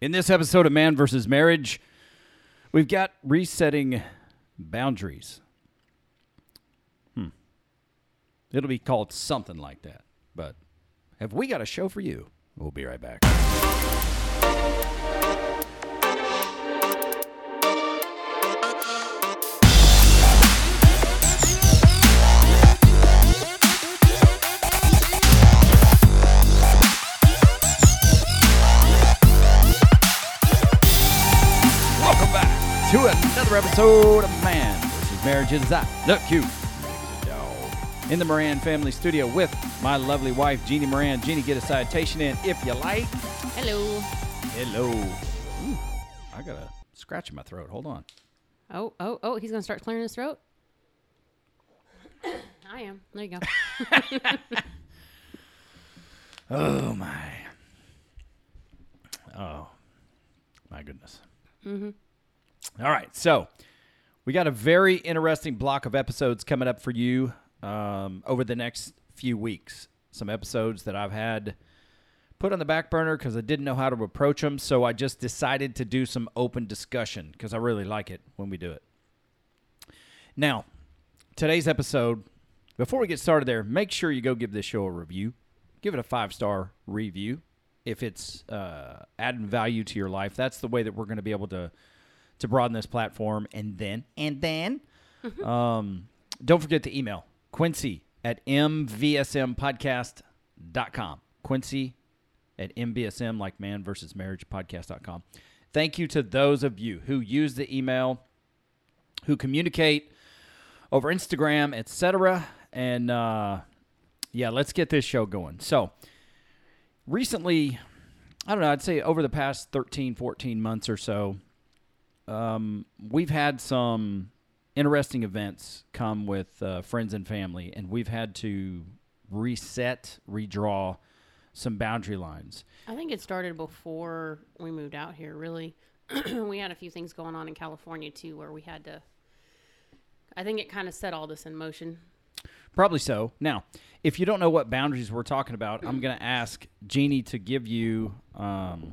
In this episode of Man versus Marriage, we've got resetting boundaries. Hmm. It'll be called something like that. But have we got a show for you? We'll be right back. Episode of Man vs. Marriage. Is that Look cute in the Moran family studio with my lovely wife Jeannie Moran. Jeannie, get a citation in if you like. Hello. Hello. Ooh, I got a scratch in my throat. Hold on. Oh, oh, oh, he's going to start clearing his throat? I am. There you go. Oh my. Oh my goodness. Mm-hmm. All right, so we got a very interesting block of episodes coming up for you um, over the next few weeks. Some episodes that I've had put on the back burner because I didn't know how to approach them, so I just decided to do some open discussion because I really like it when we do it. Now, today's episode, before we get started there, make sure you go give this show a review. Give it a five star review if it's uh, adding value to your life. That's the way that we're going to be able to to broaden this platform. And then, and then, um, don't forget to email Quincy at mvsmpodcast.com. Quincy at mvsm, like man versus marriage podcast.com. Thank you to those of you who use the email, who communicate over Instagram, etc. And uh, yeah, let's get this show going. So, recently, I don't know, I'd say over the past 13, 14 months or so, um, we've had some interesting events come with uh, friends and family, and we've had to reset, redraw some boundary lines. I think it started before we moved out here, really. we had a few things going on in California, too, where we had to. I think it kind of set all this in motion. Probably so. Now, if you don't know what boundaries we're talking about, I'm going to ask Jeannie to give you um,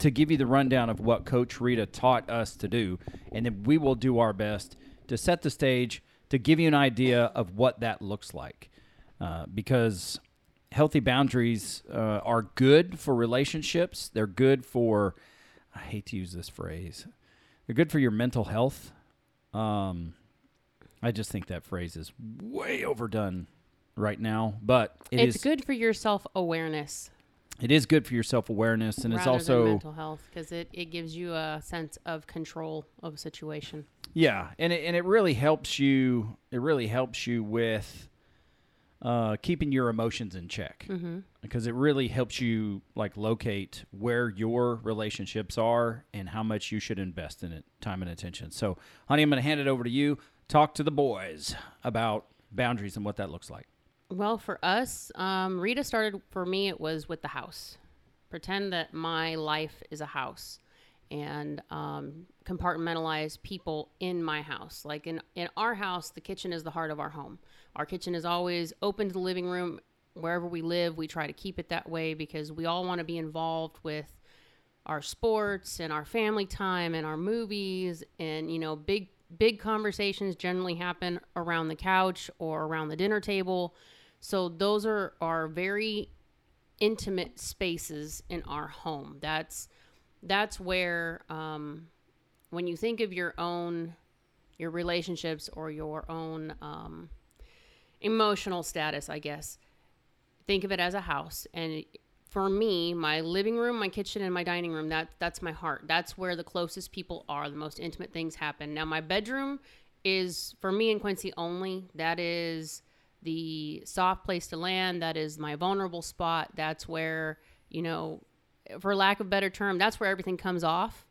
to give you the rundown of what Coach Rita taught us to do, and then we will do our best to set the stage to give you an idea of what that looks like, uh, because healthy boundaries uh, are good for relationships. They're good for I hate to use this phrase. They're good for your mental health. Um, I just think that phrase is way overdone right now, but it it's is- good for your self awareness It is good for your self awareness, and it's also mental health because it, it gives you a sense of control of a situation. yeah, and it, and it really helps you. It really helps you with uh, keeping your emotions in check Mm-hmm. because it really helps you like locate where your relationships are and how much you should invest in it, time and attention. So, honey, I'm going to hand it over to you. Talk to the boys about boundaries and what that looks like. Well, for us, um, Rita started for me, it was with the house. Pretend that my life is a house and um, compartmentalize people in my house. Like in, in our house, the kitchen is the heart of our home. Our kitchen is always open to the living room. Wherever we live, we try to keep it that way because we all want to be involved with our sports and our family time and our movies and you know big big conversations generally happen around the couch or around the dinner table so those are are very intimate spaces in our home. That's that's where um, when you think of your own your relationships or your own um, emotional status i guess think of it as a house. And for me my living room my kitchen and my dining room that that's my heart. That's where the closest people are. The most intimate things happen. Now my bedroom is for me and quincy only that is the soft place to land that is my vulnerable spot that's where you know for lack of a better term that's where everything comes off.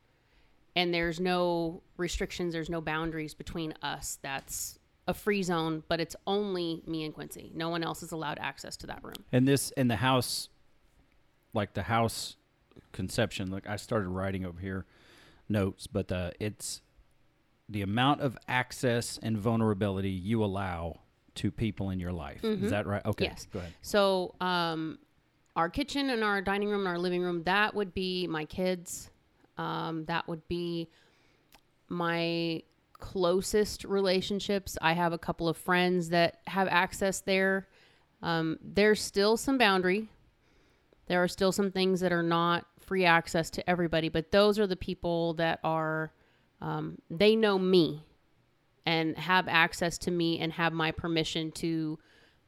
And there's no restrictions there's no boundaries between us. That's a free zone but it's only me and quincy. No one else is allowed access to that room. And this in the house, like the house conception. Like I started writing over here notes, but uh, it's the amount of access and vulnerability you allow to people in your life. Is that right? Okay. Yes. Go ahead. So, um, our kitchen and our dining room and our living room, that would be my kids. Um, that would be my closest relationships. I have a couple of friends that have access there. Um, there's still some boundary. There are still some things that are not free access to everybody, but those are the people that are, um, they know me and have access to me and have my permission to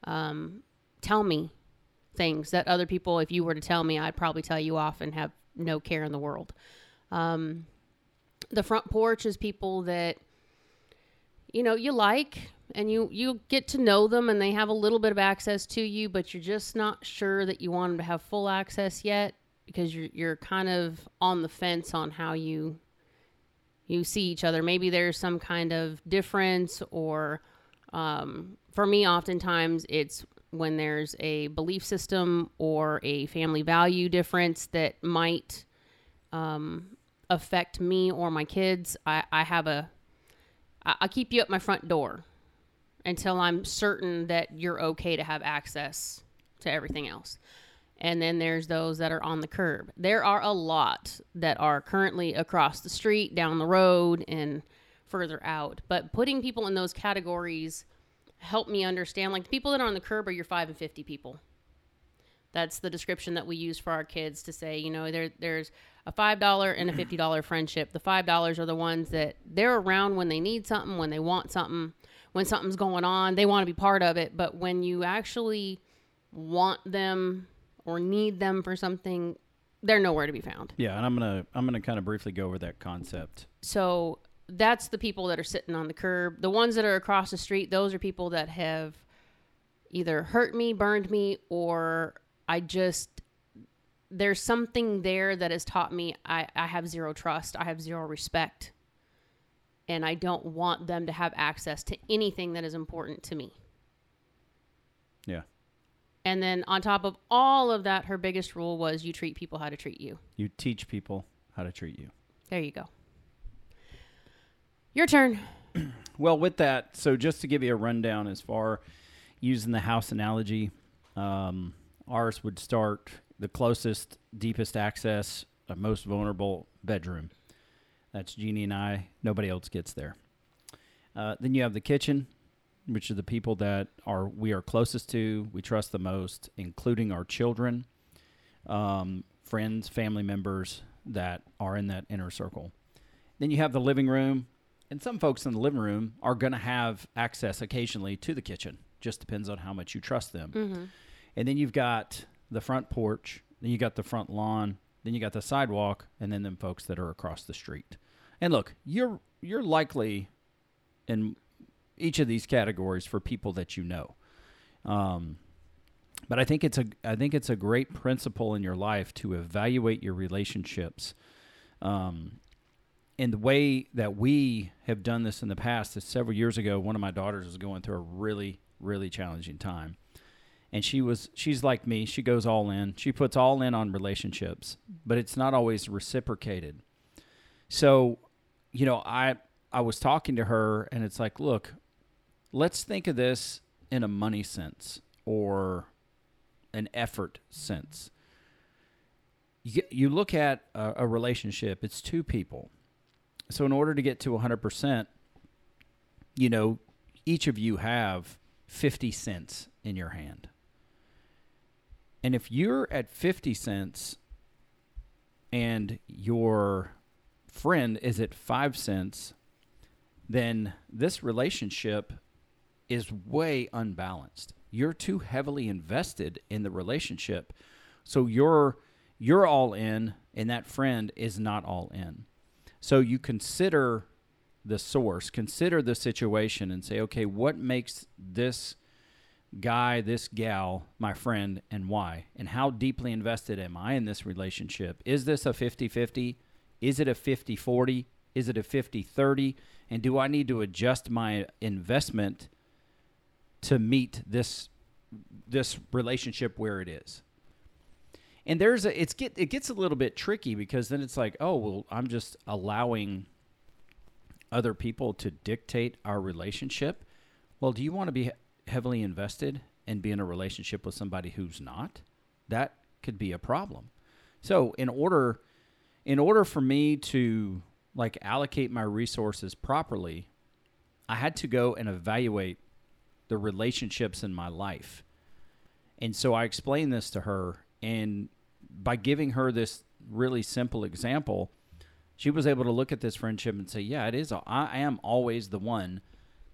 um, tell me things that other people, if you were to tell me, I'd probably tell you off and have no care in the world. Um, the front porch is people that you know you like and you you get to know them and they have a little bit of access to you but you're just not sure that you want them to have full access yet because you're you're kind of on the fence on how you you see each other maybe there's some kind of difference or um, for me oftentimes it's when there's a belief system or a family value difference that might um, affect me or my kids, I, I have a, I, I keep you at my front door until I'm certain that you're okay to have access to everything else. And then there's those that are on the curb. There are a lot that are currently across the street, down the road, and further out. But putting people in those categories help me understand. Like the people that are on the curb are your five and fifty people. That's the description that we use for our kids to say, you know, there there's a five dollar and a fifty dollar friendship. The five dollars are the ones that they're around when they need something, when they want something, when something's going on, they want to be part of it. But when you actually want them or need them for something, they're nowhere to be found. Yeah, and I'm gonna I'm gonna kind of briefly go over that concept. So that's the people that are sitting on the curb. The ones that are across the street, those are people that have either hurt me, burned me, or I just there's something there that has taught me I, I have zero trust. I have zero respect. And I don't want them to have access to anything that is important to me. Yeah. And then on top of all of that, her biggest rule was you treat people how to treat you. You teach people how to treat you. There you go. Your turn. Well, with that, so just to give you a rundown as far using the house analogy, um, ours would start the closest, deepest access, most vulnerable bedroom. That's Jeannie and I. Nobody else gets there. Uh, then you have the kitchen, which are the people that are we are closest to, we trust the most, including our children, um, friends, family members that are in that inner circle. Then you have the living room, and some folks in the living room are going to have access occasionally to the kitchen. Just depends on how much you trust them. Mm-hmm. And then you've got the front porch, then you got the front lawn, then you got the sidewalk, and then them folks that are across the street. And look, you're you're likely in each of these categories for people that you know. Um, but I think it's a I think it's a great principle in your life to evaluate your relationships. Um, and the way that we have done this in the past is several years ago, one of my daughters was going through a really, really challenging time. And she was she's like me, she goes all in. She puts all in on relationships, but it's not always reciprocated. So, you know, I I was talking to her and it's like, look, let's think of this in a money sense or an effort sense. You, you look at a, a relationship, it's two people. So, in order to get to 100%, you know, each of you have 50 cents in your hand. And if you're at 50 cents and your friend is at 5 cents, then this relationship is way unbalanced. You're too heavily invested in the relationship. So you're you're all in and that friend is not all in. So you consider the source, consider the situation and say, okay, what makes this guy, this gal, my friend, and why? And how deeply invested am I in this relationship? Is this a 50 50? Is it a 50 40? Is it a 50 30? And do I need to adjust my investment to meet this this relationship where it is? And there's a it's get it gets a little bit tricky because then it's like, oh well, I'm just allowing other people to dictate our relationship. Well, do you want to be heavily invested and be in a relationship with somebody who's not? That could be a problem. So, in order, in order for me to like allocate my resources properly, I had to go and evaluate the relationships in my life. And so I explained this to her and by giving her this really simple example, she was able to look at this friendship and say, "Yeah, it is. I am always the one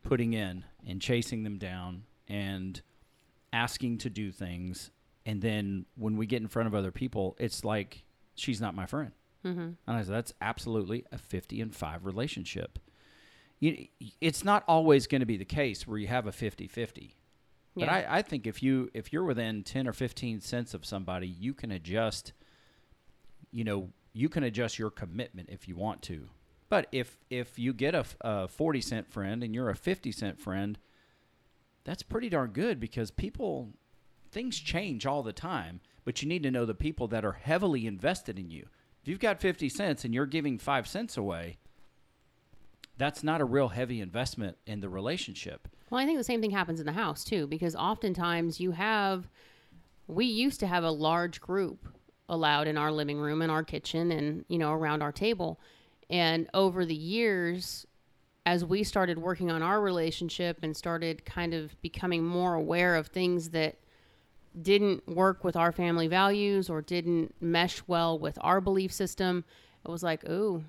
putting in and chasing them down and asking to do things, and then when we get in front of other people, it's like she's not my friend." Mm-hmm. And I said, "That's absolutely a fifty and five relationship." You, it's not always going to be the case where you have a 50-50. But Yeah. I, I think if you if you're within ten or fifteen cents of somebody, you can adjust. You know, you can adjust your commitment if you want to. But if if you get a, a forty cent friend and you're a fifty cent friend, that's pretty darn good because people things change all the time. But you need to know the people that are heavily invested in you. If you've got fifty cents and you're giving five cents away, that's not a real heavy investment in the relationship. Well, I think the same thing happens in the house too, because oftentimes you have, we used to have a large group allowed in our living room, in our kitchen, and, you know, around our table. And over the years, as we started working on our relationship and started kind of becoming more aware of things that didn't work with our family values or didn't mesh well with our belief system, it was like, ooh,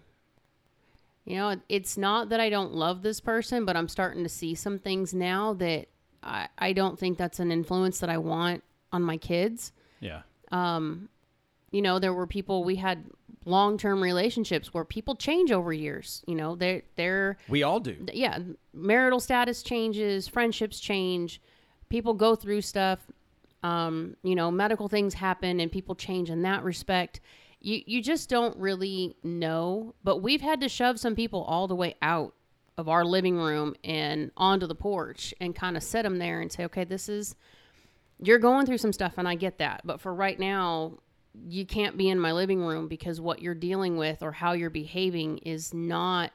you know, it's not that I don't love this person, but I'm starting to see some things now that I, I don't think that's an influence that I want on my kids. Yeah. Um, You know, there were people we had long term relationships where people change over years. You know, they're they're We all do. yeah, marital status changes, friendships change, people go through stuff. Um, you know, medical things happen and people change in that respect. You you just don't really know, but we've had to shove some people all the way out of our living room and onto the porch and kind of set them there and say, "Okay, this is you're going through some stuff and I get that, but for right now, you can't be in my living room because what you're dealing with or how you're behaving is not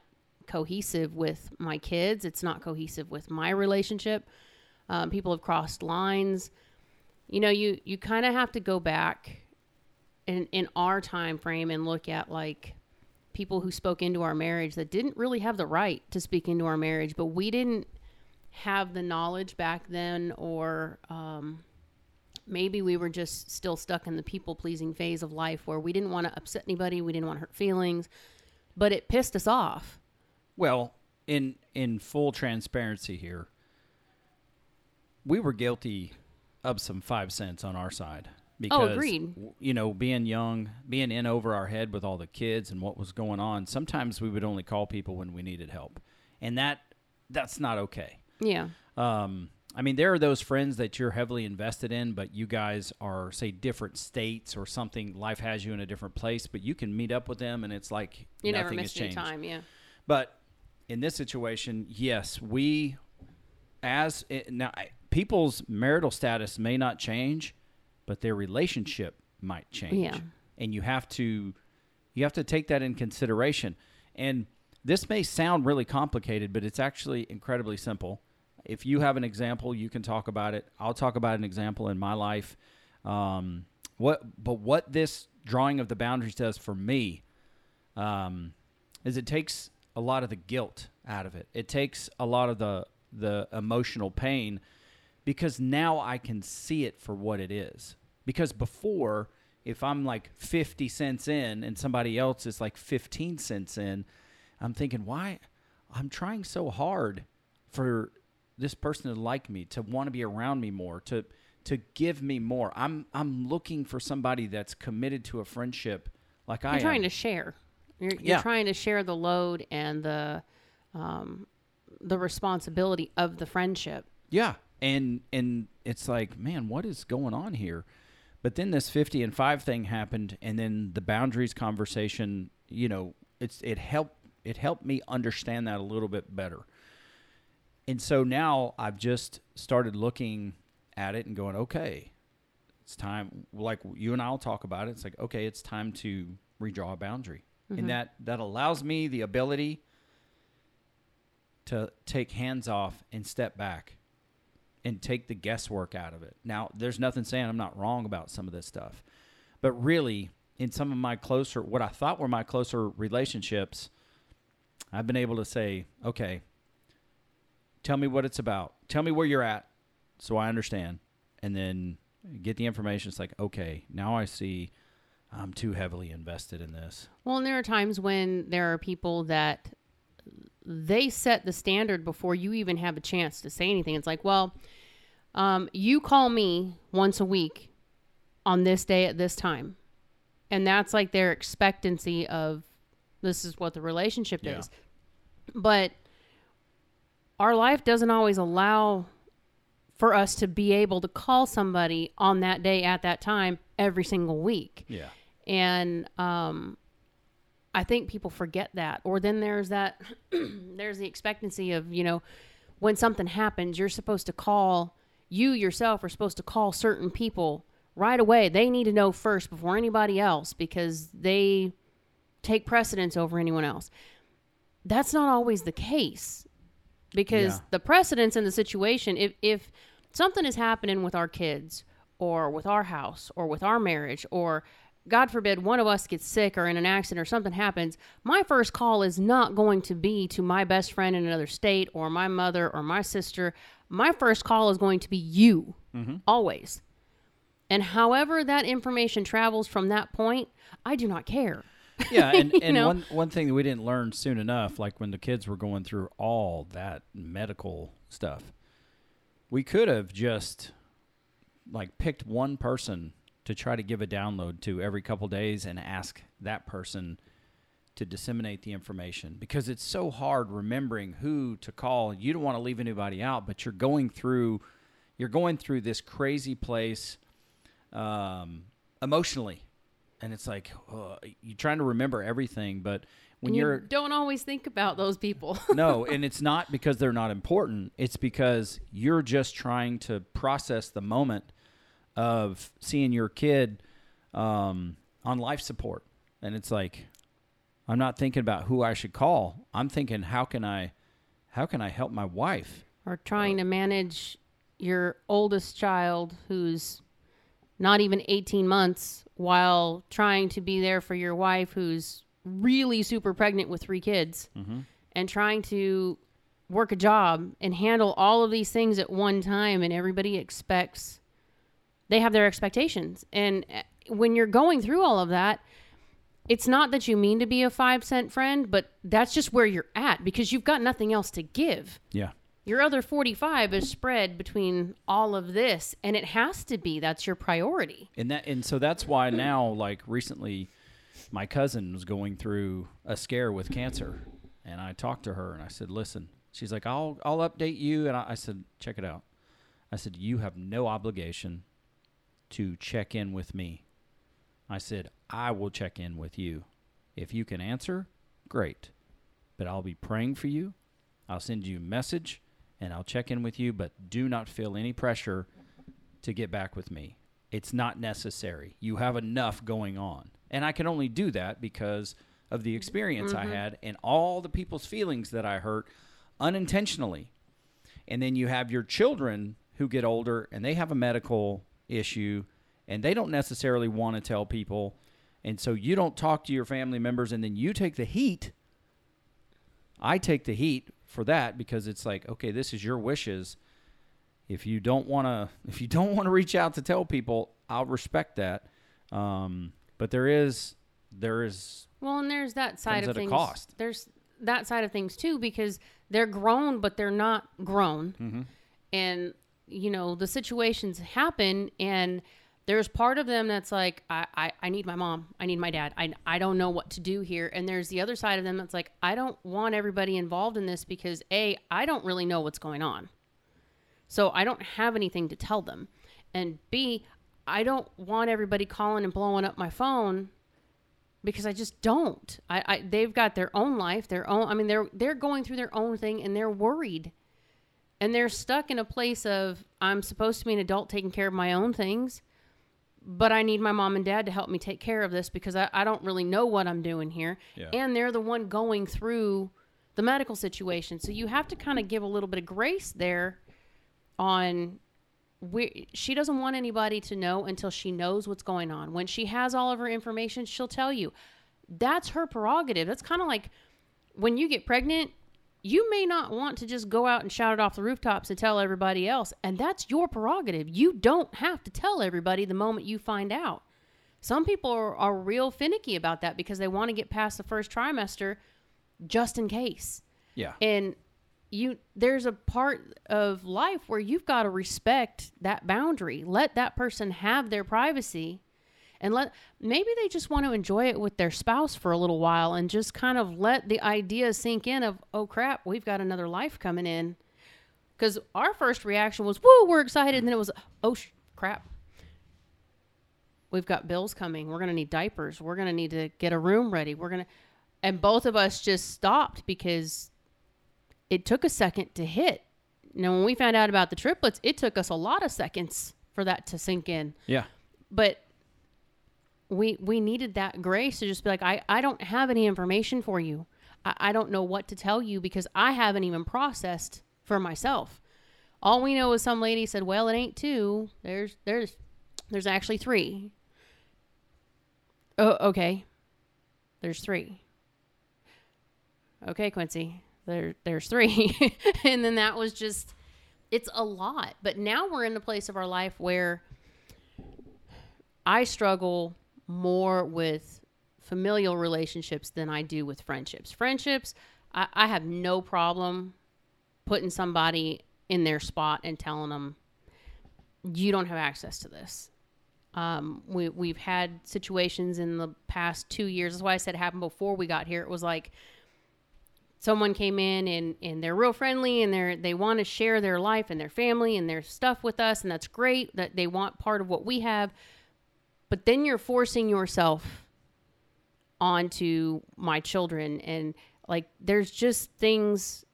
cohesive with my kids. It's not cohesive with my relationship. Um, people have crossed lines. You know, you you kind of have to go back in in our time frame and look at like people who spoke into our marriage that didn't really have the right to speak into our marriage, but we didn't have the knowledge back then, or um, maybe we were just still stuck in the people pleasing phase of life where we didn't want to upset anybody, we didn't want to hurt feelings, but it pissed us off. Well, in in full transparency here, we were guilty of some five cents on our side because agreed. you know, being young, being in over our head with all the kids and what was going on, sometimes we would only call people when we needed help. And that that's not okay. Yeah. Um, I mean, there are those friends that you're heavily invested in, but you guys are, say, different states or something. Life has you in a different place, but you can meet up with them, and it's like You nothing never has missed any changed. time. Yeah. But in this situation, yes, we, as it, now, I- people's marital status may not change, but their relationship might change. Yeah. And you have to, you have to take that in consideration. And this may sound really complicated, but it's actually incredibly simple. If you have an example, you can talk about it. I'll talk about an example in my life. Um, what, but what this drawing of the boundaries does for me, um, is it takes a lot of the guilt out of it. It takes a lot of the the emotional pain because now I can see it for what it is. Because before, if I'm like 50 cents in and somebody else is like 15 cents in, I'm thinking, why? I'm trying so hard for this person to like me, to want to be around me more, to to give me more. I'm I'm looking for somebody that's committed to a friendship like I You're am. trying to share. You're, you're Yeah. trying to share the load and the um, the responsibility of the friendship. Yeah. And and it's like, man, what is going on here? But then this 50 and 5 thing happened and then the boundaries conversation, you know, it's it helped it helped me understand that a little bit better. And so now I've just started looking at it and going, okay, it's time like you and I'll talk about it. It's like, okay, it's time to redraw a boundary. And mm-hmm. that that allows me the ability to take hands off and step back and take the guesswork out of it. Now, there's nothing saying I'm not wrong about some of this stuff, but really, in some of my closer, what I thought were my closer relationships, I've been able to say, okay, tell me what it's about. Tell me where you're at so I understand. And then get the information. It's like, okay, now I see I'm too heavily invested in this. Well, and there are times when there are people that they set the standard before you even have a chance to say anything. It's like, well, um, you call me once a week on this day at this time. And that's like their expectancy of this is what the relationship Yeah. is. But our life doesn't always allow for us to be able to call somebody on that day at that time every single week Yeah. and um, I think people forget that. Or then there's that there's the expectancy of you know when something happens, you're supposed to call you yourself are supposed to call certain people right away. They need to know first before anybody else because they take precedence over anyone else. That's not always the case because Yeah. the precedence in the situation if if something is happening with our kids or with our house or with our marriage or god forbid one of us gets sick or in an accident or something happens my first call is not going to be to my best friend in another state or my mother or my sister. My first call is going to be you mm-hmm. always. And however that information travels from that point i do not care. Yeah, and, and know? one one thing that we didn't learn soon enough, like when the kids were going through all that medical stuff, we could have just like picked one person to try to give a download to every couple days and ask that person to disseminate the information because it's so hard remembering who to call. You don't want to leave anybody out, but you're going through you're going through this crazy place um, emotionally, and it's like uh, you're trying to remember everything, but when you you're don't always think about those people no, and it's not because they're not important. It's because you're just trying to process the moment of seeing your kid um, on life support, and it's like I'm not thinking about who I should call. I'm thinking how can I how can I help my wife? or trying to manage your oldest child who's not even 18 months while trying to be there for your wife who's really super pregnant with three kids and trying to work a job and handle all of these things at one time and everybody expects they have their expectations and uh, when you're going through all of that it's not that you mean to be a 5 cent friend but that's just where you're at because you've got nothing else to give Yeah, your other 45 is spread between all of this, and it has to be. That's your priority. and that and so that's why now like recently my cousin was going through a scare with cancer and i talked to her and i said listen she's like i'll i'll update you and i, I said check it out i said you have no obligation to check in with me i said i will check in with you if you can answer great but i'll be praying for you i'll send you a message and i'll check in with you but do not feel any pressure to get back with me. It's not necessary. You have enough going on. And I can only do that because of the experience I mm-hmm. had and all the people's feelings that I hurt unintentionally. And then you have your children who get older and they have a medical issue and they don't necessarily want to tell people. And so you don't talk to your family members and then you take the heat. I take the heat for that because it's like, okay, this is your wishes if you don't want to if you don't want to reach out to tell people i'll respect that um, but there is there is Well, and there's that side of things. cost. There's that side of things too because they're grown, but they're not grown. Mm-hmm. And you know the situations happen, and there's part of them that's like, I, I, I need my mom, I need my dad, I, I don't know what to do here. And there's the other side of them that's like, I don't want everybody involved in this because a, I don't really know what's going on. So I don't have anything to tell them. And B, I don't want everybody calling and blowing up my phone because I just don't. I, I they've got their own life, their own I mean they're they're going through their own thing and they're worried. And they're stuck in a place of I'm supposed to be an adult taking care of my own things, but I need my mom and dad to help me take care of this because I, I don't really know what I'm doing here. Yeah. And they're the one going through the medical situation. So you have to kind of give a little bit of grace there on we she doesn't want anybody to know until she knows what's going on. When she has all of her information, she'll tell you. That's her prerogative. That's kind of like when you get pregnant, you may not want to just go out and shout it off the rooftops and tell everybody else, and that's your prerogative. You don't have to tell everybody the moment you find out. Some people are, are real finicky about that because they want to get past the first trimester just in case. Yeah. And you there's a part of life where you've got to respect that boundary. Let that person have their privacy and let maybe they just want to enjoy it with their spouse for a little while and just kind of let the idea sink in of oh crap, we've got another life coming in. Cuz our first reaction was woo, we're excited and then it was oh sh- crap. We've got bills coming. We're going to need diapers. We're going to need to get a room ready. We're going to and both of us just stopped because it took a second to hit. Now, when we found out about the triplets, it took us a lot of seconds for that to sink in. Yeah. But we we needed that grace to just be like, I, I don't have any information for you. I, I don't know what to tell you because I haven't even processed for myself. All we know is some lady said, Well, it ain't two. There's there's there's actually three. Oh, okay. There's three. Okay, Quincy there there's three and then that was just it's a lot but now we're in a place of our life where i struggle more with familial relationships than i do with friendships. Friendships i, I have no problem putting somebody in their spot and telling them you don't have access to this. Um, we, we've had situations in the past two years. That's why i said it happened before we got here. It was like someone came in and, and they're real friendly and they're they want to share their life and their family and their stuff with us and that's great that they want part of what we have but then you're forcing yourself onto my children and like there's just things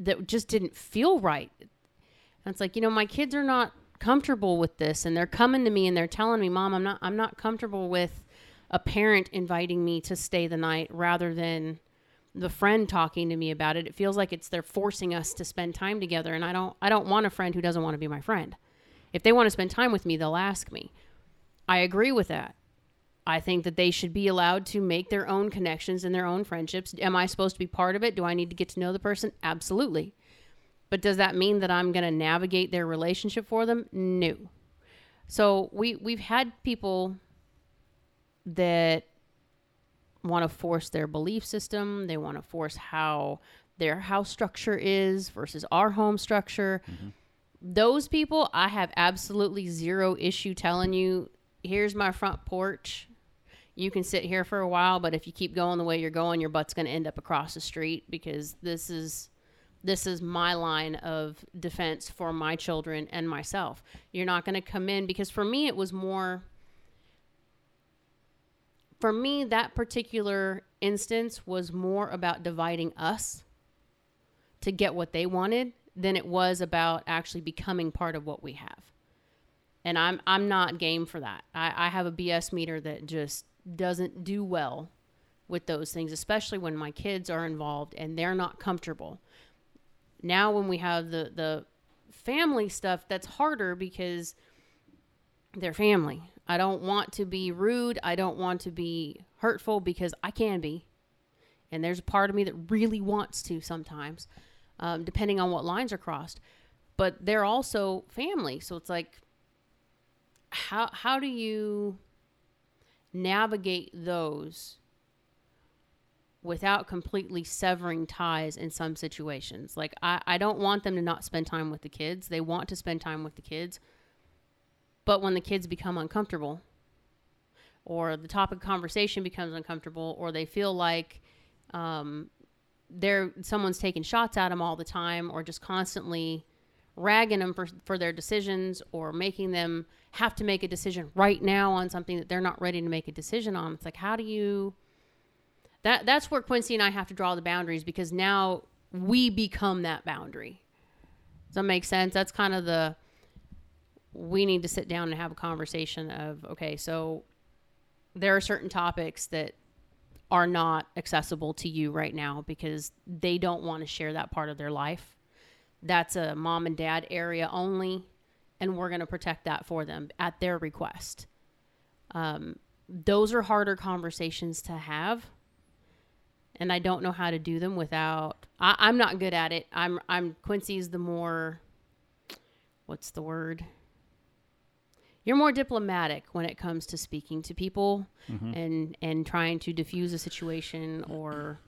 that just didn't feel right and it's like you know my kids are not comfortable with this and they're coming to me and they're telling me mom i'm not i'm not comfortable with a parent inviting me to stay the night rather than the friend talking to me about it. It feels like it's they're forcing us to spend time together and I don't I don't want a friend who doesn't want to be my friend. If they want to spend time with me, they'll ask me. I agree with that. I think that they should be allowed to make their own connections and their own friendships. Am I supposed to be part of it? Do I need to get to know the person? Absolutely. But does that mean that I'm going to navigate their relationship for them? No. So we we've had people that want to force their belief system. They want to force how their house structure is versus our home structure. Mm-hmm. Those people, I have absolutely zero issue telling you, here's my front porch. You can sit here for a while, but if you keep going the way you're going, your butt's going to end up across the street because this is this is my line of defense for my children and myself. You're not going to come in because for me it was more for me, that particular instance was more about dividing us to get what they wanted than it was about actually becoming part of what we have. And I'm I'm not game for that. I, I have a BS meter that just doesn't do well with those things, especially when my kids are involved and they're not comfortable. Now when we have the the family stuff, that's harder because they're family. I don't want to be rude. I don't want to be hurtful because I can be. And there's a part of me that really wants to sometimes, um, depending on what lines are crossed. But they're also family. So it's like, how, how do you navigate those without completely severing ties in some situations? Like, I, I don't want them to not spend time with the kids. They want to spend time with the kids but when the kids become uncomfortable, or the topic of conversation becomes uncomfortable, or they feel like um, they're someone's taking shots at them all the time, or just constantly ragging them for, for their decisions, or making them have to make a decision right now on something that they're not ready to make a decision on. It's like, how do you? That that's where Quincy and I have to draw the boundaries because now we become that boundary. Does that make sense? That's kind of the we need to sit down and have a conversation of okay, so there are certain topics that are not accessible to you right now because they don't want to share that part of their life. That's a mom and dad area only. and we're going to protect that for them at their request. Um, those are harder conversations to have and I don't know how to do them without. I, I'm not good at it. I'm I'm Quincy's the more. What's the word? You're more diplomatic when it comes to speaking to people Mm-hmm. and and trying to diffuse a situation or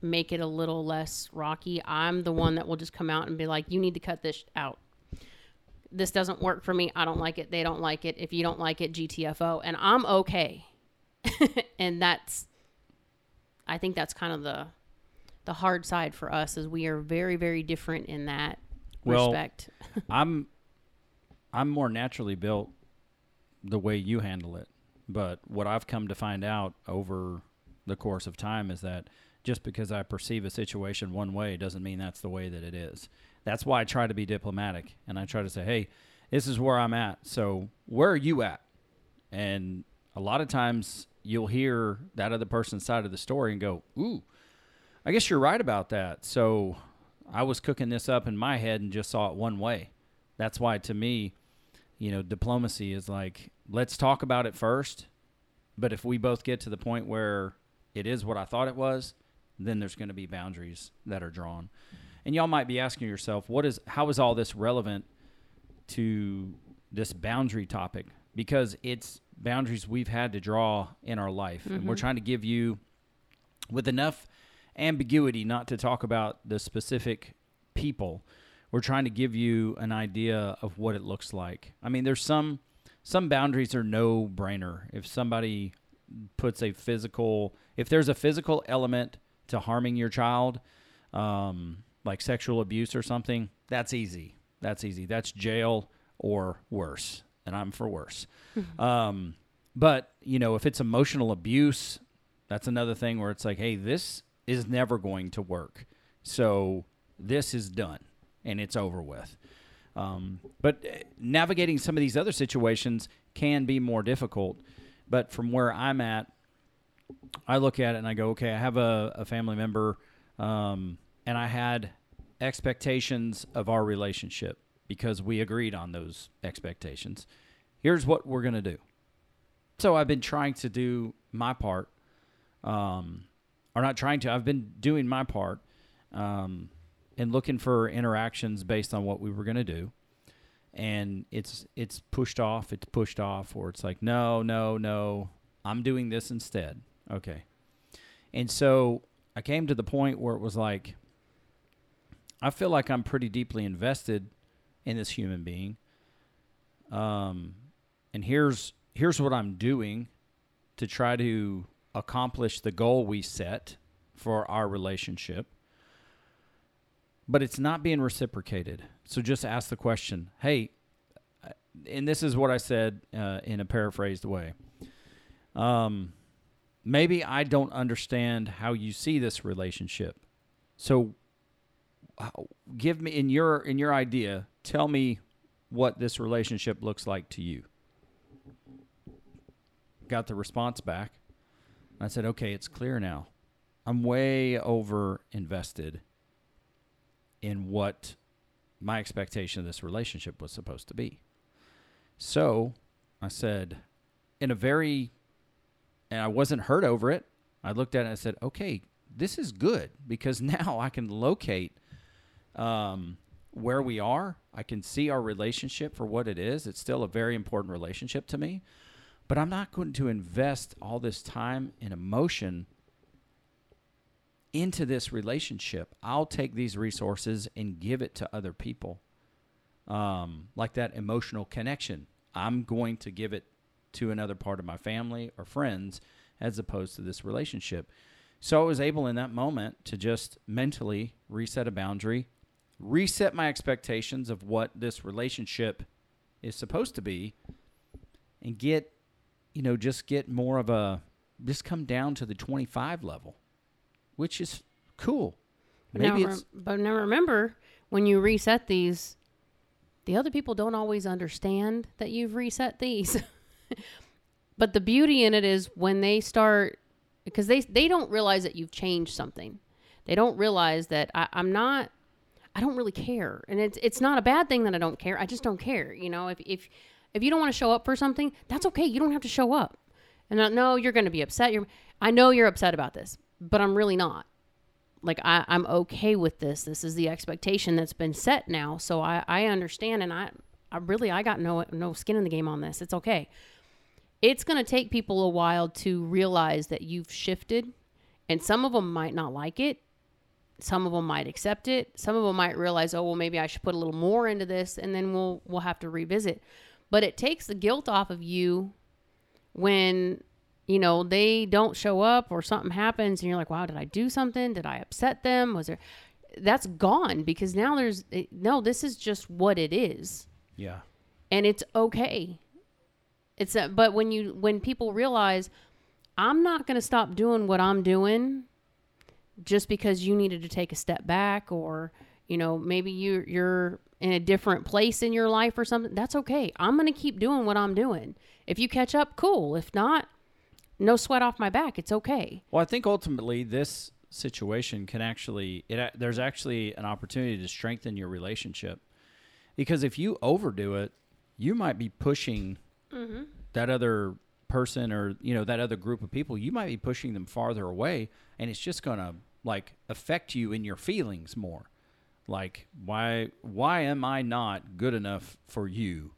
make it a little less rocky. I'm the one that will just come out and be like, "You need to cut this out." This doesn't work for me. I don't like it. They don't like it. If you don't like it, GTFO. And I'm okay. and that's I think that's kind of the the hard side for us is we are very very different in that Well, respect. I'm I'm more naturally built the way you handle it. But what I've come to find out over the course of time is that just because I perceive a situation one way doesn't mean that's the way that it is. That's why I try to be diplomatic and I try to say, "Hey, this is where I'm at. So, where are you at?" And a lot of times you'll hear that other person's side of the story and go, "Ooh, I guess you're right about that." So, I was cooking this up in my head and just saw it one way. That's why to me, you know, diplomacy is like, let's talk about it first. But if we both get to the point where it is what I thought it was, then there's going to be boundaries that are drawn. And y'all might be asking yourself, what is how is all this relevant to this boundary topic? Because it's boundaries we've had to draw in our life. And we're mm-hmm. trying to give you with enough ambiguity not to talk about the specific people we're trying to give you an idea of what it looks like i mean there's some some boundaries are no brainer if somebody puts a physical if there's a physical element to harming your child um, like sexual abuse or something that's easy that's easy that's jail or worse and i'm for worse um, but you know if it's emotional abuse that's another thing where it's like, hey, this is never going to work. So this is done and it's over with. Um, but uh, navigating some of these other situations can be more difficult. But from where I'm at, I look at it and I go, okay, I have a, a family member, um, and I had expectations of our relationship because we agreed on those expectations. Here's what we're going to do. So I've been trying to do my part um, or not trying to. I've been doing my part um, and looking for interactions based on what we were going to do, and it's it's pushed off. It's pushed off, or it's like no, no, no. I'm doing this instead. Okay, and so I came to the point where it was like I feel like I'm pretty deeply invested in this human being. Um, and here's here's what I'm doing to try to accomplish the goal we set for our relationship. But it's not being reciprocated. So just ask the question, hey, uh, and this is what I said uh, in a paraphrased way. Um, maybe I don't understand how you see this relationship. So uh, give me in your in your idea, tell me what this relationship looks like to you. Got the response back. I said, okay, it's clear now. I'm way over invested in what my expectation of this relationship was supposed to be. So I said, in a very, and I wasn't hurt over it. I looked at it and I said, okay, this is good because now I can locate um, where we are. I can see our relationship for what it is. It's still a very important relationship to me but I'm not going to invest all this time and emotion into this relationship. I'll take these resources and give it to other people. Um, like that emotional connection. I'm going to give it to another part of my family or friends as opposed to this relationship. So I was able in that moment to just mentally reset a boundary, reset my expectations of what this relationship is supposed to be, and get you know, just get more of a, just come down to the 25 level, which is cool. But Maybe now, it's, but now remember, when you reset these, the other people don't always understand that you've reset these. but the beauty in it is when they start, because they they don't realize that you've changed something. They don't realize that I, I'm not. I don't really care. And it's it's not a bad thing that I don't care. I just don't care. You know, if if if you don't want to show up for something, that's okay. You don't have to show up. And I know you're going to be upset. You're I know you're upset about this, but I'm really not. Like I, I'm okay with this. This is the expectation that's been set now. So I, I understand and I, I really I got no no skin in the game on this. It's okay. It's going to take people a while to realize that you've shifted and some of them might not like it some of them might accept it some of them might realize oh well maybe i should put a little more into this and then we'll we'll have to revisit. But it takes the guilt off of you when you know they don't show up or something happens and you're like wow did i do something? Did i upset them? Was there that's gone because now there's eh, no this is just what it is. Yeah. and it's okay it's a, but when you when people realize i'm not going to stop doing what i'm doing just because you needed to take a step back or you know maybe you you're in a different place in your life or something that's okay. I'm going to keep doing what i'm doing. If you catch up cool. If not no sweat off my back. It's okay. Well, I think ultimately this situation can actually it there's actually an opportunity to strengthen your relationship because if you overdo it, you might be pushing that other person or you know that other group of people. You might be pushing them farther away, and it's just gonna like affect you in your feelings more. Like why why am I not good enough for you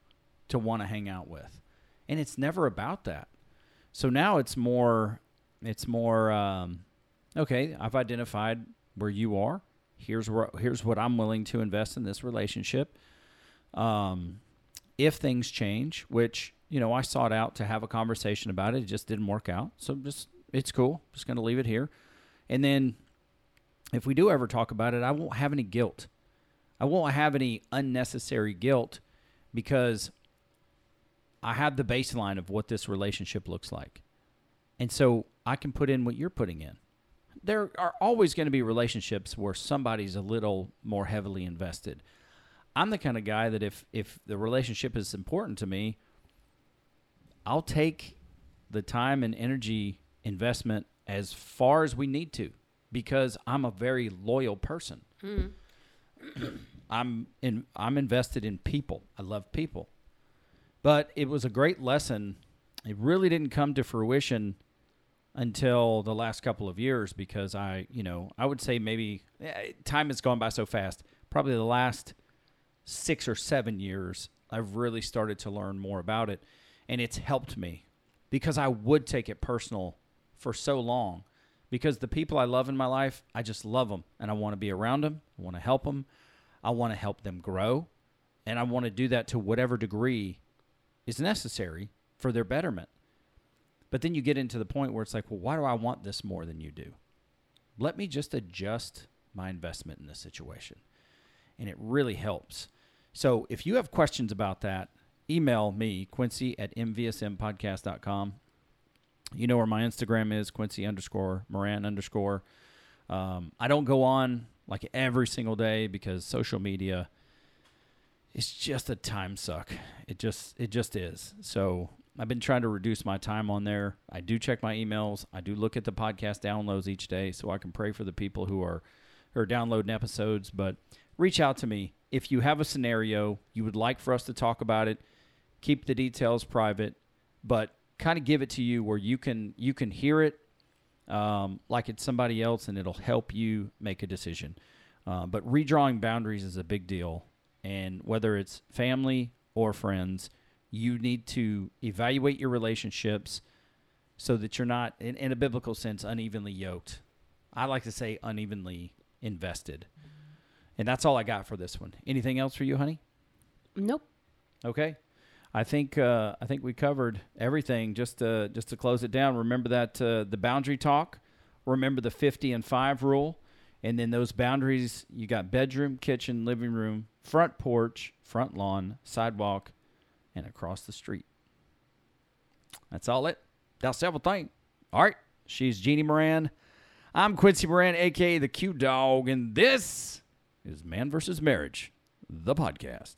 to want to hang out with? And it's never about that. So now it's more it's more um, okay, I've identified where you are. Here's where here's what I'm willing to invest in this relationship. Um, if things change, which you know I sought out to have a conversation about it, it just didn't work out. So just it's cool. Just gonna leave it here. And then if we do ever talk about it, I won't have any guilt. I won't have any unnecessary guilt because I have the baseline of what this relationship looks like. And so I can put in what you're putting in. There are always going to be relationships where somebody's a little more heavily invested. I'm the kind of guy that if if the relationship is important to me, I'll take the time and energy investment as far as we need to because I'm a very loyal person. I'm in I'm invested in people. I love people. But it was a great lesson. It really didn't come to fruition until the last couple of years because I, you know, I would say maybe eh, time has gone by so fast. Probably the last six or seven years, I've really started to learn more about it. And it's helped me because I would take it personal for so long. Because the people I love in my life, I just love them and I want to be around them. I want to help them. I want to help them grow. And I want to do that to whatever degree is necessary for their betterment. But then you get into the point where it's like, well, why do I want this more than you do? Let me just adjust my investment in this situation. And it really helps. So if you have questions about that, email me, Quincy at mvsmpodcast.com. You know where my Instagram is, Quincy underscore Moran underscore. Um, I don't go on like every single day because social media it's just a time suck. It just it just is. So I've been trying to reduce my time on there. I do check my emails. I do look at the podcast downloads each day so I can pray for the people who are who are downloading episodes. But reach out to me if you have a scenario you would like for us to talk about it. Keep the details private, but kind of give it to you where you can you can hear it um, like it's somebody else, and it'll help you make a decision. Uh, but redrawing boundaries is a big deal, and whether it's family or friends, you need to evaluate your relationships so that you're not, in, in a biblical sense, unevenly yoked. I like to say unevenly invested. And that's all I got for this one. Anything else for you, honey? nope Okay. I think uh, I think we covered everything. Just to, just to close it down, remember that uh, the boundary talk. Remember the fifty and five rule, and then those boundaries. You got bedroom, kitchen, living room, front porch, front lawn, sidewalk, and across the street. That's all it. That's everything. All right. She's Jeannie Moran. I'm Quincy Moran, aka the Q Dog, and this is Man versus Marriage, the podcast.